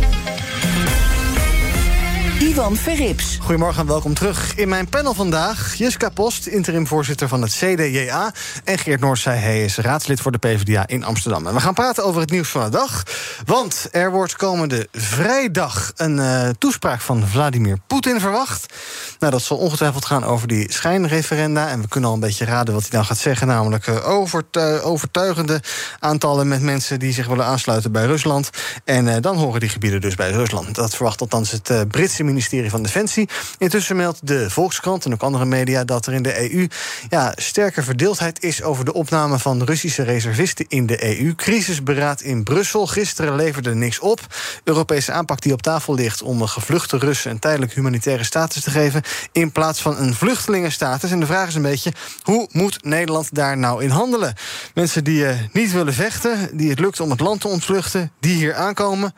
A: Ivan Verrips.
B: Goedemorgen en welkom terug. In mijn panel vandaag Jiska Post, interim-voorzitter van het CDJA... en Geert Noorzij, hij is raadslid voor de PvdA in Amsterdam. En we gaan praten over het nieuws van de dag. Want er wordt komende vrijdag een uh, toespraak van Vladimir Poetin verwacht. Nou, dat zal ongetwijfeld gaan over die schijnreferenda. En we kunnen al een beetje raden wat hij dan gaat zeggen. Namelijk uh, overtuigende aantallen met mensen die zich willen aansluiten bij Rusland. En uh, dan horen die gebieden dus bij Rusland. Dat verwacht althans het Britse ministerie van Defensie. Intussen meldt de Volkskrant en ook andere media dat er in de EU ja, sterke verdeeldheid is over de opname van Russische reservisten in de EU. Crisisberaad in Brussel. Gisteren leverde niks op. Europese aanpak die op tafel ligt om gevluchte Russen een tijdelijk humanitaire status te geven. In plaats van een vluchtelingenstatus. En de vraag is een beetje: hoe moet Nederland daar nou in handelen? Mensen die uh, niet willen vechten, die het lukt om het land te ontvluchten, die hier aankomen.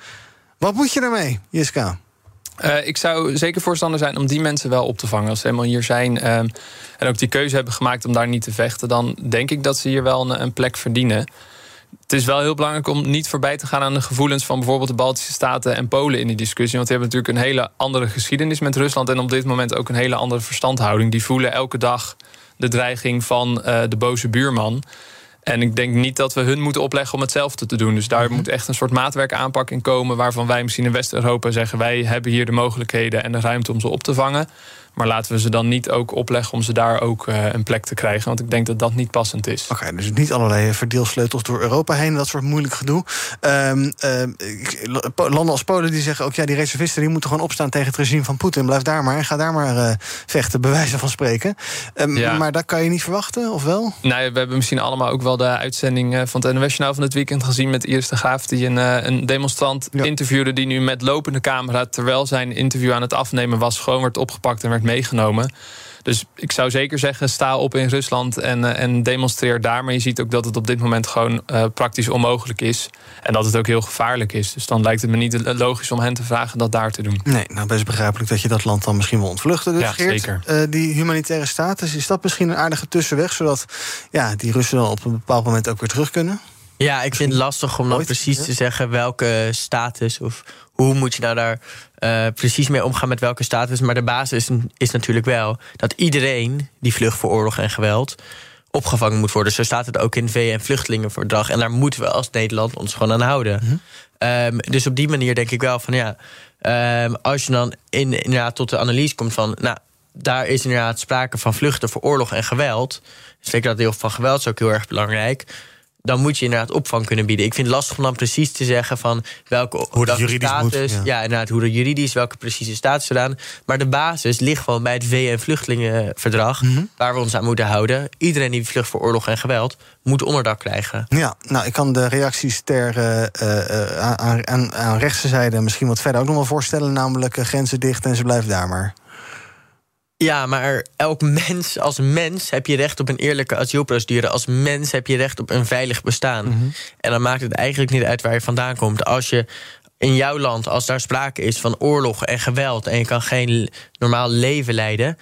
B: Wat moet je daarmee, Jiska?
E: Uh, ik zou zeker voorstander zijn om die mensen wel op te vangen. Als ze helemaal hier zijn uh, en ook die keuze hebben gemaakt om daar niet te vechten, dan denk ik dat ze hier wel een, een, plek verdienen. Het is wel heel belangrijk om niet voorbij te gaan aan de gevoelens van bijvoorbeeld de Baltische Staten en Polen in die discussie. Want die hebben natuurlijk een hele andere geschiedenis met Rusland en op dit moment ook een hele andere verstandhouding. Die voelen elke dag de dreiging van uh, de boze buurman. En ik denk niet dat we hun moeten opleggen om hetzelfde te doen. Dus daar moet echt een soort maatwerk aanpak in komen... waarvan wij misschien in West-Europa zeggen... wij hebben hier de mogelijkheden en de ruimte om ze op te vangen. Maar laten we ze dan niet ook opleggen om ze daar ook uh, een plek te krijgen. Want ik denk dat dat niet passend is.
B: Oké, okay, dus niet allerlei verdeelsleutels door Europa heen. Dat soort moeilijk gedoe. Um, uh, landen als Polen die zeggen ook... ja, die reservisten die moeten gewoon opstaan tegen het regime van Poetin. Blijf daar maar en ga daar maar uh, vechten, bewijzen van spreken. Um, ja. Maar dat kan je niet verwachten, of wel?
E: Nee, we hebben misschien allemaal ook wel de uitzending van het NOS Journaal van het weekend gezien... met Iris de Graaf, die een, een demonstrant ja. interviewde... die nu met lopende camera, terwijl zijn interview aan het afnemen was... gewoon werd opgepakt en werd meegenomen. Dus ik zou zeker zeggen, sta op in Rusland en, uh, en demonstreer daar. Maar je ziet ook dat het op dit moment gewoon uh, praktisch onmogelijk is. En dat het ook heel gevaarlijk is. Dus dan lijkt het me niet logisch om hen te vragen dat daar te doen.
B: Nee, nou best begrijpelijk dat je dat land dan misschien wil ontvluchten. Dus
E: ja,
B: Geert,
E: zeker.
B: Uh, die humanitaire status, is dat misschien een aardige tussenweg... zodat ja, die Russen dan op een bepaald moment ook weer terug kunnen?
H: Ja, ik vind het lastig om dan precies ja. te zeggen welke status of hoe moet je nou daar uh, precies mee omgaan met welke status. Maar de basis is, is natuurlijk wel dat iedereen die vlucht voor oorlog en geweld opgevangen moet worden. Zo staat het ook in het VN-vluchtelingenverdrag. En daar moeten we als Nederland ons gewoon aan houden. Mm -hmm. um, dus op die manier denk ik wel van ja, um, als je dan in, inderdaad tot de analyse komt van, nou, daar is inderdaad sprake van vluchten voor oorlog en geweld. Zeker dat deel van geweld is ook heel erg belangrijk dan moet je inderdaad opvang kunnen bieden. Ik vind het lastig om dan precies te zeggen van welke
B: hoe dat juridisch
H: status,
B: moet,
H: ja. ja. inderdaad, hoe dat juridisch, welke precieze status gedaan. Maar de basis ligt gewoon bij het VN-vluchtelingenverdrag, mm -hmm. waar we ons aan moeten houden. Iedereen die vlucht voor oorlog en geweld moet onderdak krijgen.
B: Ja, nou, ik kan de reacties ter uh, uh, aan, aan, aan rechtse zijde misschien wat verder ook nog wel voorstellen, namelijk uh, grenzen dicht en ze blijven daar maar.
H: Ja, maar elk mens, als mens heb je recht op een eerlijke asielprocedure. Als mens heb je recht op een veilig bestaan. Mm -hmm. En dan maakt het eigenlijk niet uit waar je vandaan komt. Als je in jouw land, als daar sprake is van oorlog en geweld... en je kan geen normaal leven leiden...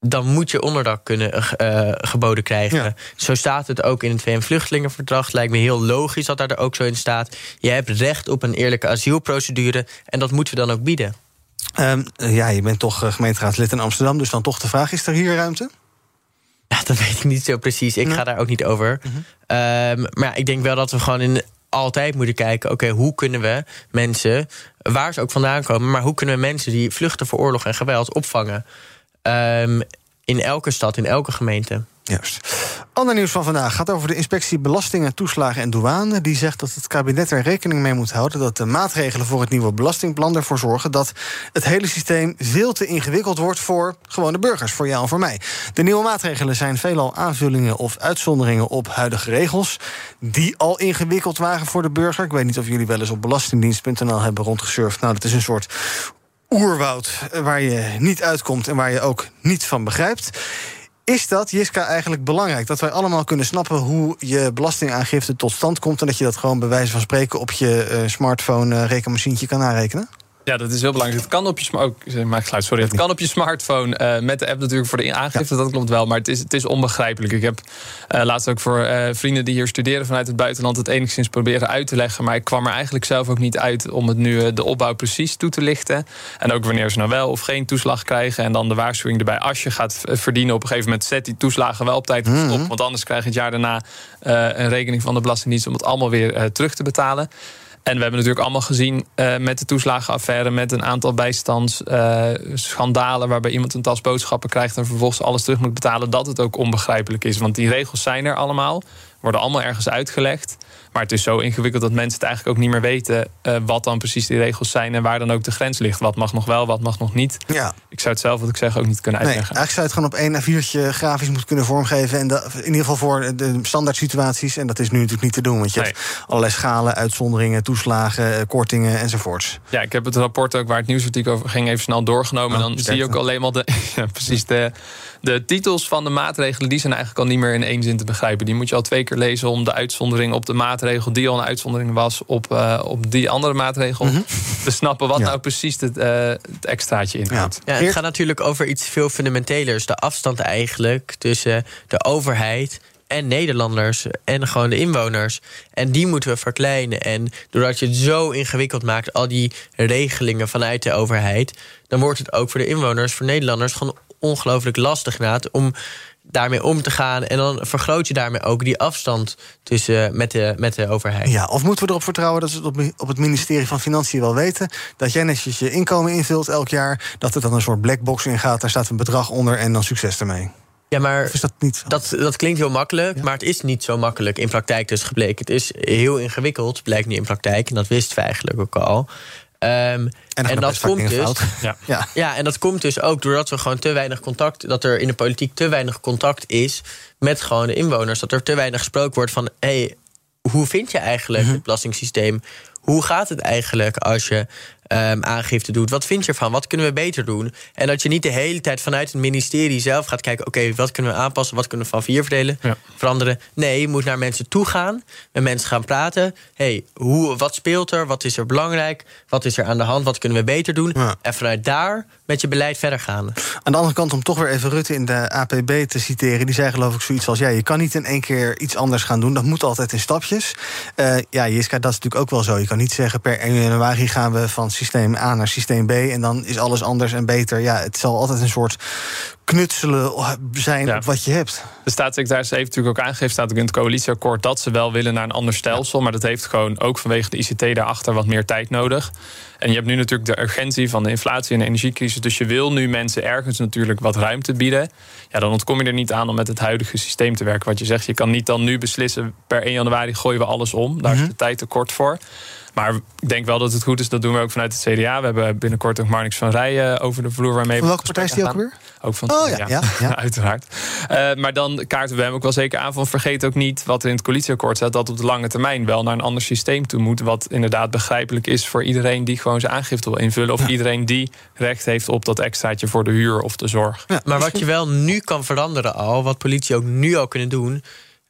H: dan moet je onderdak kunnen eh, geboden krijgen. Zo staat het ook in het VN-vluchtelingenverdrag. Lijkt me heel logisch dat daar er ook zo in staat. Je hebt recht op een eerlijke asielprocedure en dat moeten we dan ook bieden.
B: Ehm, ja, je bent toch eh, gemeenteraadslid in Amsterdam, dus dan toch de vraag: is er hier ruimte?
H: Ja, dat weet ik niet zo precies. Ik ga daar ook niet over.
B: Mhm.
H: Ehm, maar ja, ik denk wel dat we gewoon in altijd moeten kijken: oké, hoe kunnen we mensen, waar ze ook vandaan komen, maar hoe kunnen we mensen die vluchten voor oorlog en geweld opvangen? Ehm, in elke stad, in elke gemeente.
B: Juist. Ander nieuws van vandaag gaat over de inspectie Belastingen, Toeslagen en Douane. Die zegt dat het kabinet er rekening mee moet houden dat de maatregelen voor het nieuwe belastingplan ervoor zorgen dat het hele systeem veel te ingewikkeld wordt voor gewone burgers, voor jou en voor mij. De nieuwe maatregelen zijn veelal aanvullingen of uitzonderingen op huidige regels die al ingewikkeld waren voor de burger. Ik weet niet of jullie wel eens op belastingdienst.nl hebben rondgesurfd. Nou, dat is een soort oerwoud waar je niet uitkomt en waar je ook niets van begrijpt. Is dat, Jiska, eigenlijk belangrijk? Dat wij allemaal kunnen snappen hoe je belastingaangifte tot stand komt... en dat je dat gewoon bij wijze van spreken op je uh, smartphone uh, rekenmachientje kan narekenen?
E: Ja, dat is heel belangrijk. Het kan op je, geluid, sorry. Het kan op je smartphone uh, met de app natuurlijk voor de aangifte. Dat klopt wel, maar het is, het is onbegrijpelijk. Ik heb uh, laatst ook voor uh, vrienden die hier studeren vanuit het buitenland... het enigszins proberen uit te leggen. Maar ik kwam er eigenlijk zelf ook niet uit om het nu de opbouw precies toe te lichten. En ook wanneer ze nou wel of geen toeslag krijgen. En dan de waarschuwing erbij. Als je gaat verdienen op een gegeven moment... zet die toeslagen wel op tijd op. Mm Want anders krijg je het jaar daarna een rekening van de Belastingdienst... om het allemaal weer terug te betalen. En we hebben natuurlijk allemaal gezien uh, met de toeslagenaffaire... met een aantal bijstandsschandalen... Uh, waarbij iemand een tas boodschappen krijgt... en vervolgens alles terug moet betalen... dat het ook onbegrijpelijk is. Want die regels zijn er allemaal, worden allemaal ergens uitgelegd... Maar het is zo ingewikkeld dat mensen het eigenlijk ook niet meer weten... Uh, wat dan precies die regels zijn en waar dan ook de grens ligt. Wat mag nog wel, wat mag nog niet.
B: Ja.
E: Ik zou het zelf, wat ik zeg, ook niet kunnen uitleggen.
B: Nee, eigenlijk zou je het gewoon op één A4'tje grafisch moeten kunnen vormgeven. En in ieder geval voor de standaard situaties. En dat is nu natuurlijk niet te doen. Want je nee. hebt allerlei schalen, uitzonderingen, toeslagen, eh, kortingen enzovoorts.
E: Ja, ik heb het rapport ook waar het nieuwsartikel over ging... even snel doorgenomen. Oh, dan zie je ook alleen maar de, ja, precies de, de titels van de maatregelen... die zijn eigenlijk al niet meer in één zin te begrijpen. Die moet je al twee keer lezen om de uitzondering op de maatregel... die al een uitzondering was op, uh, op die andere maatregel... Mm -hmm. te snappen wat ja. nou precies het, uh, het extraatje inhoudt.
H: Ja. ja, het gaat natuurlijk over iets veel fundamentelers. De afstand eigenlijk tussen de overheid en Nederlanders en gewoon de inwoners. En die moeten we verkleinen. En doordat je het zo ingewikkeld maakt, al die regelingen vanuit de overheid... dan wordt het ook voor de inwoners, voor Nederlanders... gewoon ongelooflijk lastig inderdaad om daarmee om te gaan. En dan vergroot je daarmee ook die afstand tussen met de, met de overheid.
B: Ja, of moeten we erop vertrouwen dat ze het op, het ministerie van Financiën wel weten... dat jij netjes je inkomen invult elk jaar... dat er dan een soort blackbox in gaat, daar staat een bedrag onder... en dan succes ermee.
H: Ja, maar
B: is dat, niet
H: dat, dat klinkt heel makkelijk, ja. maar het is niet zo makkelijk in praktijk dus gebleken. Het is heel ingewikkeld, blijkt nu in praktijk. En dat wisten we eigenlijk ook al. Um,
B: en,
H: en dat komt dus.
B: Ja.
H: Ja. ja, en dat komt dus ook doordat we gewoon te weinig contact. dat er in de politiek te weinig contact is met gewoon de inwoners. Dat er te weinig gesproken wordt van. hé, hey, hoe vind je eigenlijk het belastingssysteem? Hoe gaat het eigenlijk als je um, aangifte doet? Wat vind je ervan? Wat kunnen we beter doen? En dat je niet de hele tijd vanuit het ministerie zelf gaat kijken... oké, okay, wat kunnen we aanpassen? Wat kunnen we van vier verdelen,
E: ja.
H: veranderen? Nee, je moet naar mensen toe gaan, met mensen gaan praten. hey, hoe, wat speelt er? Wat is er belangrijk? Wat is er aan de hand? Wat kunnen we beter doen?
B: Ja.
H: En vanuit daar met je beleid verder gaan.
B: Aan de andere kant, om toch weer even Rutte in de APB te citeren... die zei geloof ik zoiets als... ja, je kan niet in één keer iets anders gaan doen. Dat moet altijd in stapjes. Uh, ja, Jiska, dat is natuurlijk ook wel zo. Je kan niet zeggen per 1 januari gaan we van systeem A naar systeem B... en dan is alles anders en beter. Ja, het zal altijd een soort knutselen zijn ja. op wat je hebt.
E: De staatssecretaris heeft natuurlijk ook aangegeven... staat ook in het coalitieakkoord dat ze wel willen naar een ander stelsel... Ja. maar dat heeft gewoon ook vanwege de ICT daarachter wat meer tijd nodig. En je hebt nu natuurlijk de urgentie van de inflatie en de energiecrisis... dus je wil nu mensen ergens natuurlijk wat ruimte bieden. Ja, dan ontkom je er niet aan om met het huidige systeem te werken. Wat je zegt, je kan niet dan nu beslissen... per 1 januari gooien we alles om. Daar mm -hmm. is de tijd tekort voor. Maar ik denk wel dat het goed is. Dat doen we ook vanuit het CDA. We hebben binnenkort ook Marnix van Rijen over de vloer waarmee
B: van welke partij is die ook weer?
E: Ook van het
B: oh, ja, ja, ja.
E: uiteraard. Uh, maar dan kaarten we hem ook wel zeker aan van... vergeet ook niet wat er in het coalitieakkoord staat... dat op de lange termijn wel naar een ander systeem toe moet... wat inderdaad begrijpelijk is voor iedereen die gewoon zijn aangifte wil invullen... of ja. iedereen die recht heeft op dat extraatje voor de huur of de zorg.
H: Ja, maar wat je wel nu kan veranderen al... wat politie ook nu al kunnen doen...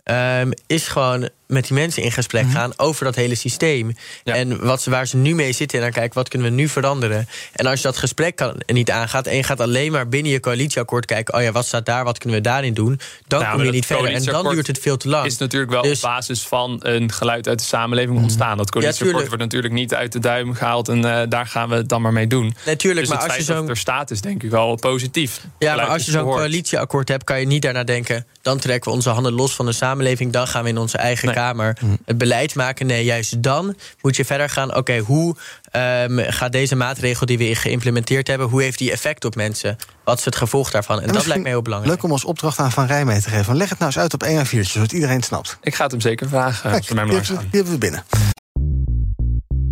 H: Um, is gewoon met die mensen in gesprek
B: Mhm.
H: gaan over dat hele systeem. En wat ze, waar ze nu mee zitten en dan kijken wat kunnen we nu veranderen. En als je dat gesprek kan, niet aangaat en je gaat alleen maar binnen je coalitieakkoord kijken, oh ja, wat staat daar, wat kunnen we daarin doen, dan
E: Nou,
H: kom je niet verder. En dan duurt het veel te lang.
E: is natuurlijk wel
H: Dus-
E: op basis van een geluid uit de samenleving ontstaan. Dat coalitieakkoord wordt natuurlijk niet uit de duim gehaald en eh, daar gaan we het dan maar mee doen.
H: Natuurlijk,
E: dus
H: maar als je zo'n-
E: er staat is denk ik wel positief.
H: Ja, maar als je zo'n
E: gehoord.
H: coalitieakkoord hebt, kan je niet daarna denken. Dan trekken we onze handen los van de samenleving. Dan gaan we in onze eigen Kamer het beleid maken. Nee, juist dan moet je verder gaan. Oké, hoe ehm, gaat deze maatregel die we geïmplementeerd hebben, hoe heeft die effect op mensen? Wat is het gevolg daarvan? En, dat lijkt mij heel belangrijk.
B: Leuk om als opdracht aan Van Rij mee te geven. Leg het nou eens uit op 1 à 4, zodat iedereen het snapt.
E: Ik ga het hem zeker vragen.
B: Kijk,
E: maar
B: die hebben we binnen.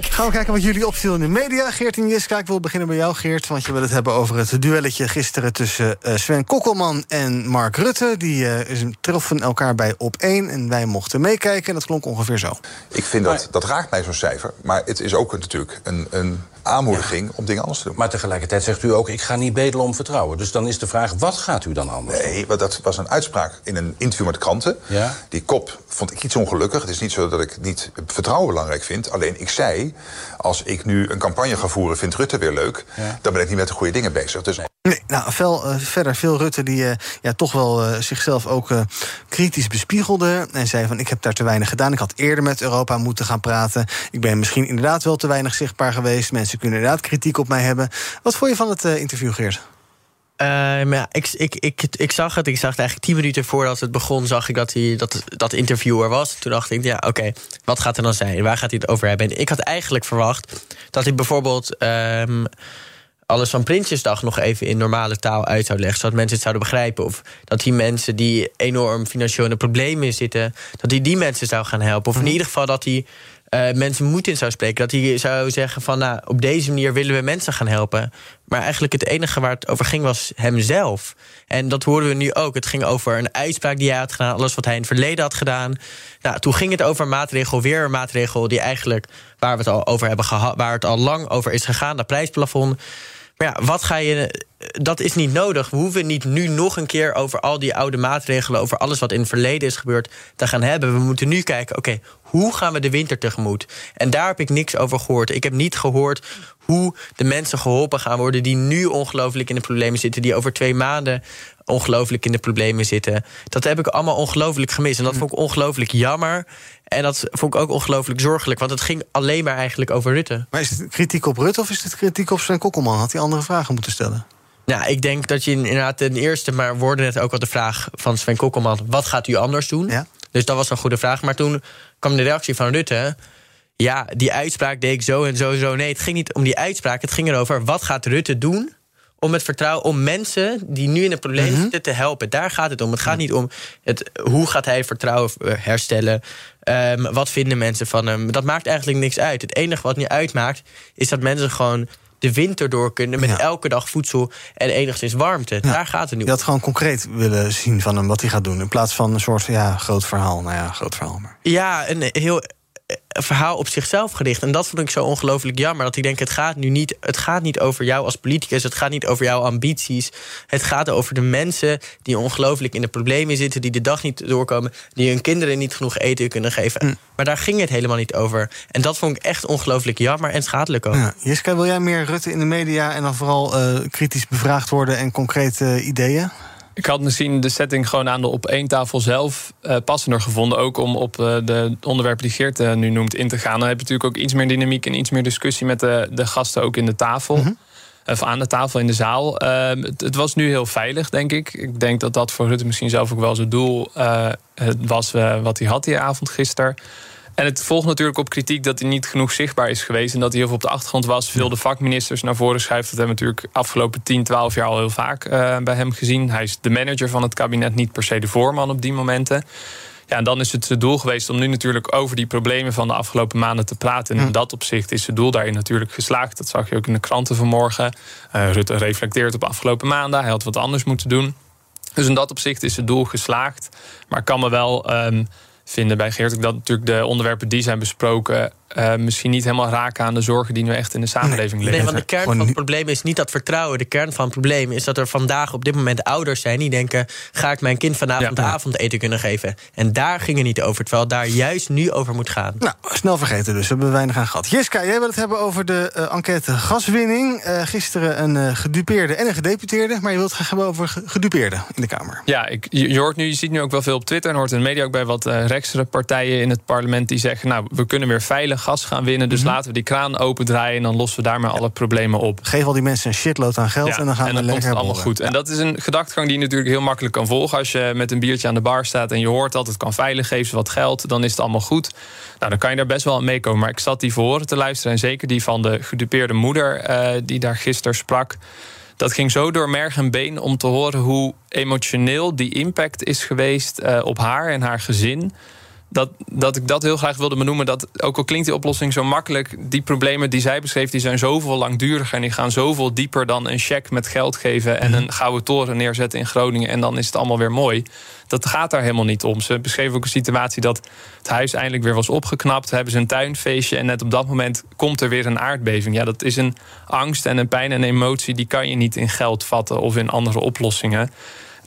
B: Gaan we kijken wat jullie opviel in de media. Geert en Jiska, ik wil beginnen bij jou, Geert. Want je wil het hebben over het duelletje gisteren tussen eh, Sven Kokkelman en Mark Rutte. Die eh, troffen elkaar bij op 1 en wij mochten meekijken. En dat klonk ongeveer zo.
Q: Ik vind dat, dat raakt mij zo'n cijfer. Maar het is ook natuurlijk een, een aanmoediging om dingen anders te doen.
R: Maar tegelijkertijd zegt u ook, ik ga niet bedelen om vertrouwen. Dus dan is de vraag, wat gaat u dan anders doen?
Q: Nee, want dat was een uitspraak in een interview met kranten.
R: Ja?
Q: Die kop vond ik iets ongelukkig. Het is niet zo dat ik niet vertrouwen belangrijk vind. Alleen ik zei, als ik nu een campagne ga voeren... vindt Rutte weer leuk, dan ben ik niet met de goede dingen bezig. Dus
B: Nee, nou, veel, eh, verder veel Rutte die eh, ja, toch wel eh, zichzelf ook kritisch bespiegelde. En zei van, ik heb daar te weinig gedaan. Ik had eerder met Europa moeten gaan praten. Ik ben misschien inderdaad wel te weinig zichtbaar geweest. Mensen kunnen inderdaad kritiek op mij hebben. Wat vond je van het interview, Geert?
H: Eh, maar ja, ik, ik, ik, ik zag het. Ik zag het eigenlijk tien minuten voordat het begon, zag ik dat hij, dat, dat interview er was. Toen dacht ik, ja, oké, wat gaat er dan zijn? Waar gaat hij het over hebben? En ik had eigenlijk verwacht dat hij bijvoorbeeld ehm, alles van Prinsjesdag nog even in normale taal uit zou leggen, zodat mensen het zouden begrijpen. Of dat die mensen die enorm financiële problemen zitten, dat hij die mensen zou gaan helpen. Of in ieder geval dat hij eh, mensen moed in zou spreken. Dat hij zou zeggen van, nou, op deze manier willen we mensen gaan helpen. Maar eigenlijk het enige waar het over ging was hemzelf. En dat hoorden we nu ook. Het ging over een uitspraak die hij had gedaan, alles wat hij in het verleden had gedaan. Nou, toen ging het over een maatregel, weer een maatregel die eigenlijk waar we het al over hebben gehad, waar het al lang over is gegaan, dat prijsplafond. Maar ja, wat ga je. Dat is niet nodig. We hoeven niet nu nog een keer over al die oude maatregelen, over alles wat in het verleden is gebeurd, te gaan hebben. We moeten nu kijken, oké, hoe gaan we de winter tegemoet? En daar heb ik niks over gehoord. Ik heb niet gehoord hoe de mensen geholpen gaan worden die nu ongelooflijk in de problemen zitten, die over twee maanden ongelooflijk in de problemen zitten. Dat heb ik allemaal ongelooflijk gemist. En dat vond ik ongelooflijk jammer. En dat vond ik ook ongelooflijk zorgelijk, want het ging alleen maar eigenlijk over Rutte.
B: Maar is het kritiek op Rutte of is het kritiek op Sven Kokkelman? Had hij andere vragen moeten stellen?
H: Nou, ik denk dat je inderdaad ten eerste, maar woorden net ook al de vraag van Sven Kokkelman: wat gaat u anders doen? Dus dat was een goede vraag. Maar toen kwam de reactie van Rutte. Ja, die uitspraak deed ik zo en zo en zo. Nee, het ging niet om die uitspraak. Het ging erover wat gaat Rutte doen om het vertrouwen, om mensen die nu in een probleem zitten te helpen. Daar gaat het om. Het gaat niet om het, hoe gaat hij vertrouwen eh, herstellen. Ehm, wat vinden mensen van hem? Dat maakt eigenlijk niks uit. Het enige wat nu uitmaakt, is dat mensen gewoon de winter door kunnen met elke dag voedsel en enigszins warmte. Daar gaat het nu
B: Je had gewoon concreet willen zien van hem wat hij gaat doen. In plaats van een soort ja, groot verhaal. Nou ja, groot verhaal. Maar.
H: Ja, een heel verhaal op zichzelf gericht. En dat vond ik zo ongelooflijk jammer. Dat ik denk, het gaat nu niet, het gaat niet over jou als politicus. Het gaat niet over jouw ambities. Het gaat over de mensen die ongelooflijk in de problemen zitten. Die de dag niet doorkomen. Die hun kinderen niet genoeg eten kunnen geven.
B: Mm.
H: Maar daar ging het helemaal niet over. En dat vond ik echt ongelooflijk jammer en schadelijk ook.
B: Ja. Jiska, wil jij meer Rutte in de media en dan vooral eh, kritisch bevraagd worden en concrete ideeën?
E: Ik had misschien de setting gewoon aan de op één tafel zelf eh, passender gevonden. Ook om op eh, de onderwerpen die Geert eh, nu noemt in te gaan. Dan heb je natuurlijk ook iets meer dynamiek en iets meer discussie met de, de gasten ook in de tafel. Of aan de tafel in de zaal. Eh, het, het was nu heel veilig, denk ik. Ik denk dat dat voor Rutte misschien zelf ook wel zijn doel was wat hij had die avond gisteren. En het volgt natuurlijk op kritiek dat hij niet genoeg zichtbaar is geweest. En dat hij heel veel op de achtergrond was. Veel de vakministers naar voren schuift. Dat hebben we natuurlijk afgelopen 10, 12 jaar al heel vaak eh, bij hem gezien. Hij is de manager van het kabinet, niet per se de voorman op die momenten. Ja, en dan is het het doel geweest om nu natuurlijk over die problemen van de afgelopen maanden te praten. En in dat opzicht is het doel daarin natuurlijk geslaagd. Dat zag je ook in de kranten vanmorgen. Uh, Rutte reflecteert op afgelopen maanden. Hij had wat anders moeten doen. Dus in dat opzicht is het doel geslaagd. Maar kan me wel um, vinden bij Geert. Dat natuurlijk de onderwerpen die zijn besproken uh, misschien niet helemaal raken aan de zorgen die nu echt in de samenleving
H: nee,
E: liggen.
H: Nee, want de kern van het probleem is niet dat vertrouwen. De kern van het probleem is dat er vandaag op dit moment ouders zijn die denken: ga ik mijn kind vanavond ja. avondeten kunnen geven? En daar ging het niet over, terwijl het daar juist nu over moet gaan.
B: Nou, snel vergeten dus, hebben we weinig aan gehad. Jiska, jij wil het hebben over de uh, enquête gaswinning. Uh, gisteren een uh, gedupeerde en een gedeputeerde, maar je wilt het graag hebben over gedupeerde in de Kamer.
E: Ja, ik, je, hoort nu, je ziet nu ook wel veel op Twitter en hoort in de media ook bij wat reksere partijen in het parlement die zeggen: nou, we kunnen weer veilig gas gaan winnen. Dus mm -hmm. laten we die kraan opendraaien en dan lossen we daarmee ja. alle problemen op.
B: Geef al die mensen een shitload aan geld
E: ja,
B: en dan gaan
E: en
B: we
E: dan
B: lekker
E: komt het allemaal goed. En dat is een gedachtegang die je natuurlijk heel makkelijk kan volgen. Als je met een biertje aan de bar staat en je hoort dat het kan veilig, geef ze wat geld, dan is het allemaal goed. Nou, dan kan je daar best wel aan meekomen. Maar ik zat die voor te luisteren en zeker die van de gedupeerde moeder uh, die daar gisteren sprak. Dat ging zo door merg en been om te horen hoe emotioneel die impact is geweest uh, op haar en haar gezin dat, dat ik dat heel graag wilde benoemen. Dat ook al klinkt die oplossing zo makkelijk, die problemen die zij beschreef, die zijn zoveel langduriger en die gaan zoveel dieper dan een cheque met geld geven en een gouden toren neerzetten in Groningen en dan is het allemaal weer mooi. Dat gaat daar helemaal niet om. Ze beschreef ook een situatie dat het huis eindelijk weer was opgeknapt. Hebben ze een tuinfeestje en net op dat moment komt er weer een aardbeving. Ja, dat is een angst en een pijn en emotie die kan je niet in geld vatten of in andere oplossingen.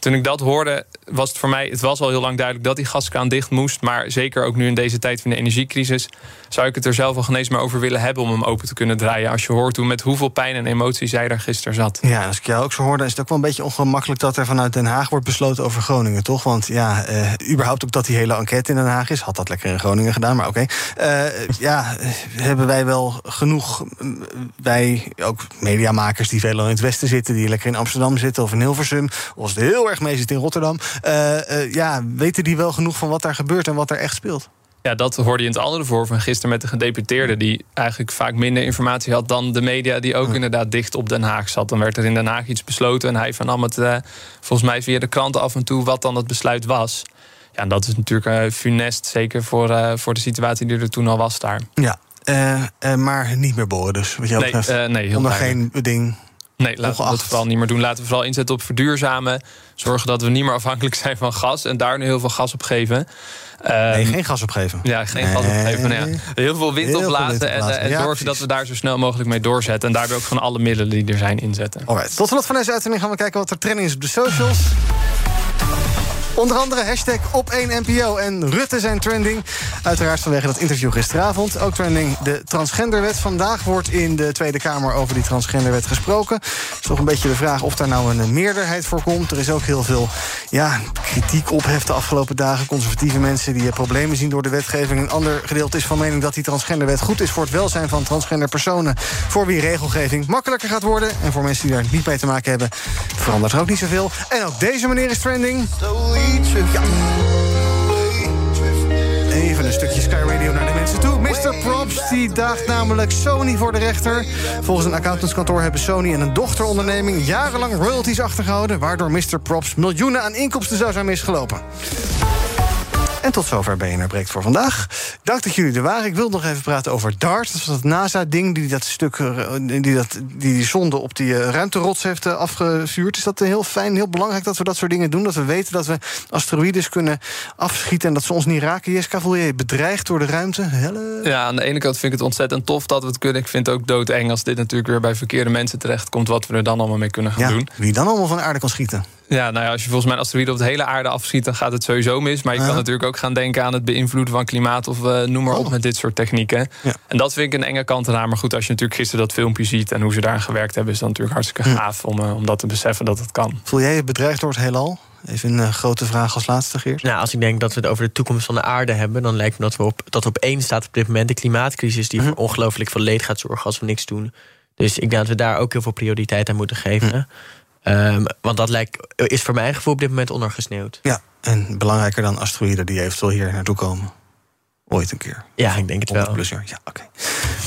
E: Toen ik dat hoorde, was het voor mij, het was al heel lang duidelijk dat die gaskraan dicht moest. Maar zeker ook nu in deze tijd van de energiecrisis, zou ik het er zelf al genees maar over willen hebben om hem open te kunnen draaien. Als je hoort hoe met hoeveel pijn en emotie zij daar gisteren zat.
B: Ja, als ik jou ook zo hoorde, is het ook wel een beetje ongemakkelijk dat er vanuit Den Haag wordt besloten over Groningen, toch? Want ja, uh, überhaupt ook dat die hele enquête in Den Haag is, had dat lekker in Groningen gedaan, maar oké. Uh, ja, hebben wij wel genoeg, wij ook mediamakers die veel in het westen zitten, die lekker in Amsterdam zitten of in Hilversum, het heel erg mee zit in Rotterdam. Uh, uh, ja, weten die wel genoeg van wat daar gebeurt en wat er echt speelt?
E: Ja, dat hoorde je in het andere voor van gisteren met de gedeputeerde... die eigenlijk vaak minder informatie had dan de media... die ook inderdaad dicht op Den Haag zat. Dan werd er in Den Haag iets besloten en hij vernam het uh, volgens mij via de kranten af en toe... wat dan het besluit was. Ja, en dat is natuurlijk uh, funest, zeker voor, uh, voor de situatie die er toen al was daar.
B: Ja, maar niet meer boren dus, wat jou
E: nee,
B: betreft.
E: nee, heel
B: geen ding...
E: Nee, laten we dat vooral niet meer doen. Laten we vooral inzetten op verduurzamen. Zorgen dat we niet meer afhankelijk zijn van gas. En daar nu heel veel gas op geven.
B: Um, nee, geen gas opgeven.
E: Ja, geen nee. gas opgeven. Nou ja, heel veel wind
B: Heel veel wind
E: En,
B: Ja,
E: zorgen
B: precies.
E: dat we daar zo snel mogelijk mee doorzetten. En daarbij ook gewoon alle middelen die er zijn inzetten.
B: Alright. Tot slot van deze uitzending gaan we kijken wat er trending is op de socials. Onder andere hashtag op 1 NPO en Rutte zijn trending. Uiteraard vanwege dat interview gisteravond. Ook trending de transgenderwet. Vandaag wordt in de Tweede Kamer over die transgenderwet gesproken. Het is toch een beetje de vraag of daar nou een meerderheid voor komt. Er is ook heel veel ja, kritiek ophef de afgelopen dagen. Conservatieve mensen die problemen zien door de wetgeving. Een ander gedeelte is van mening dat die transgenderwet goed is... voor het welzijn van transgender personen. Voor wie regelgeving makkelijker gaat worden. En voor mensen die daar niet mee te maken hebben... verandert er ook niet zoveel. En ook deze meneer is trending. Even een stukje Sky Radio naar de mensen toe. Mr. Props die daagt namelijk Sony voor de rechter. Volgens een accountantskantoor hebben Sony en een dochteronderneming... jarenlang royalties achtergehouden... waardoor Mr. Props miljoenen aan inkomsten zou zijn misgelopen. En tot zover BNR breekt voor vandaag. Dank dat jullie er waren. Ik wil nog even praten over DART. Dat was dat NASA-ding die dat stuk, eh, die, dat, die die zonde op die eh, ruimterots heeft eh, afgevuurd. Is dat heel fijn, heel belangrijk dat we dat soort dingen doen? Dat we weten dat we asteroïdes kunnen afschieten en dat ze ons niet raken. Jeska, voel je je bedreigd door de ruimte? Helle?
E: Ja, aan de ene kant vind ik het ontzettend tof dat we het kunnen. Ik vind het ook doodeng als dit natuurlijk weer bij verkeerde mensen terechtkomt... wat we er dan allemaal mee kunnen gaan
B: Ja,
E: doen.
B: wie dan allemaal van de aarde kan schieten.
E: Ja, nou ja, als je volgens mij een asteroïde op de hele aarde afschiet... dan gaat het sowieso mis. Maar je
B: Ja.
E: kan natuurlijk ook gaan denken aan het beïnvloeden van klimaat... of eh, noem maar
B: Oh.
E: op met dit soort technieken. En dat vind ik een enge kant eraan. Maar goed, als je natuurlijk gisteren dat filmpje ziet... en hoe ze daar gewerkt hebben... is dat natuurlijk hartstikke gaaf om, eh, om dat te beseffen dat het kan.
B: Voel jij je bedreigd door het heelal? Even een eh, grote vraag als laatste, Geert.
H: Nou, als ik denk dat we het over de toekomst van de aarde hebben, dan lijkt me dat we op, dat op één staat op dit moment de klimaatcrisis, die voor ongelooflijk veel leed gaat zorgen als we niks doen. Dus ik denk dat we daar ook heel veel prioriteit aan moeten geven. Ehm, want dat lijkt, is voor mijn gevoel op dit moment ondergesneeuwd.
B: Ja, en belangrijker dan asteroïden die eventueel hier naartoe komen. Ooit een keer.
H: Ja, ik denk het
B: 100
H: wel.
B: plus jaar. Ja, oké.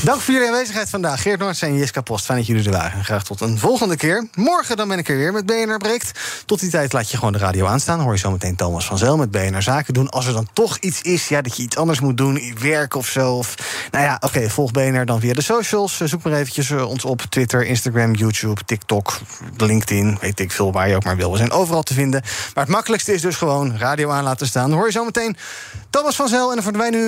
B: Dank voor jullie aanwezigheid vandaag. Geert Noords en Jiska Post. Fijn dat jullie er waren. En graag tot een volgende keer. Morgen dan ben ik er weer met BNR Breekt. Tot die tijd laat je gewoon de radio aanstaan. Hoor je zo meteen Thomas van Zel met BNR Zaken doen. Als er dan toch iets is, ja, dat je iets anders moet doen, werk of zo. Of, nou ja, oké, volg BNR dan via de socials. Zoek maar eventjes eh, ons op Twitter, Instagram, YouTube, TikTok, LinkedIn. Weet ik veel waar je ook maar wil. We zijn overal te vinden. Maar het makkelijkste is dus gewoon radio aan laten staan. Dan hoor je zo meteen Thomas van Zel. En dan verdwijnen, nu,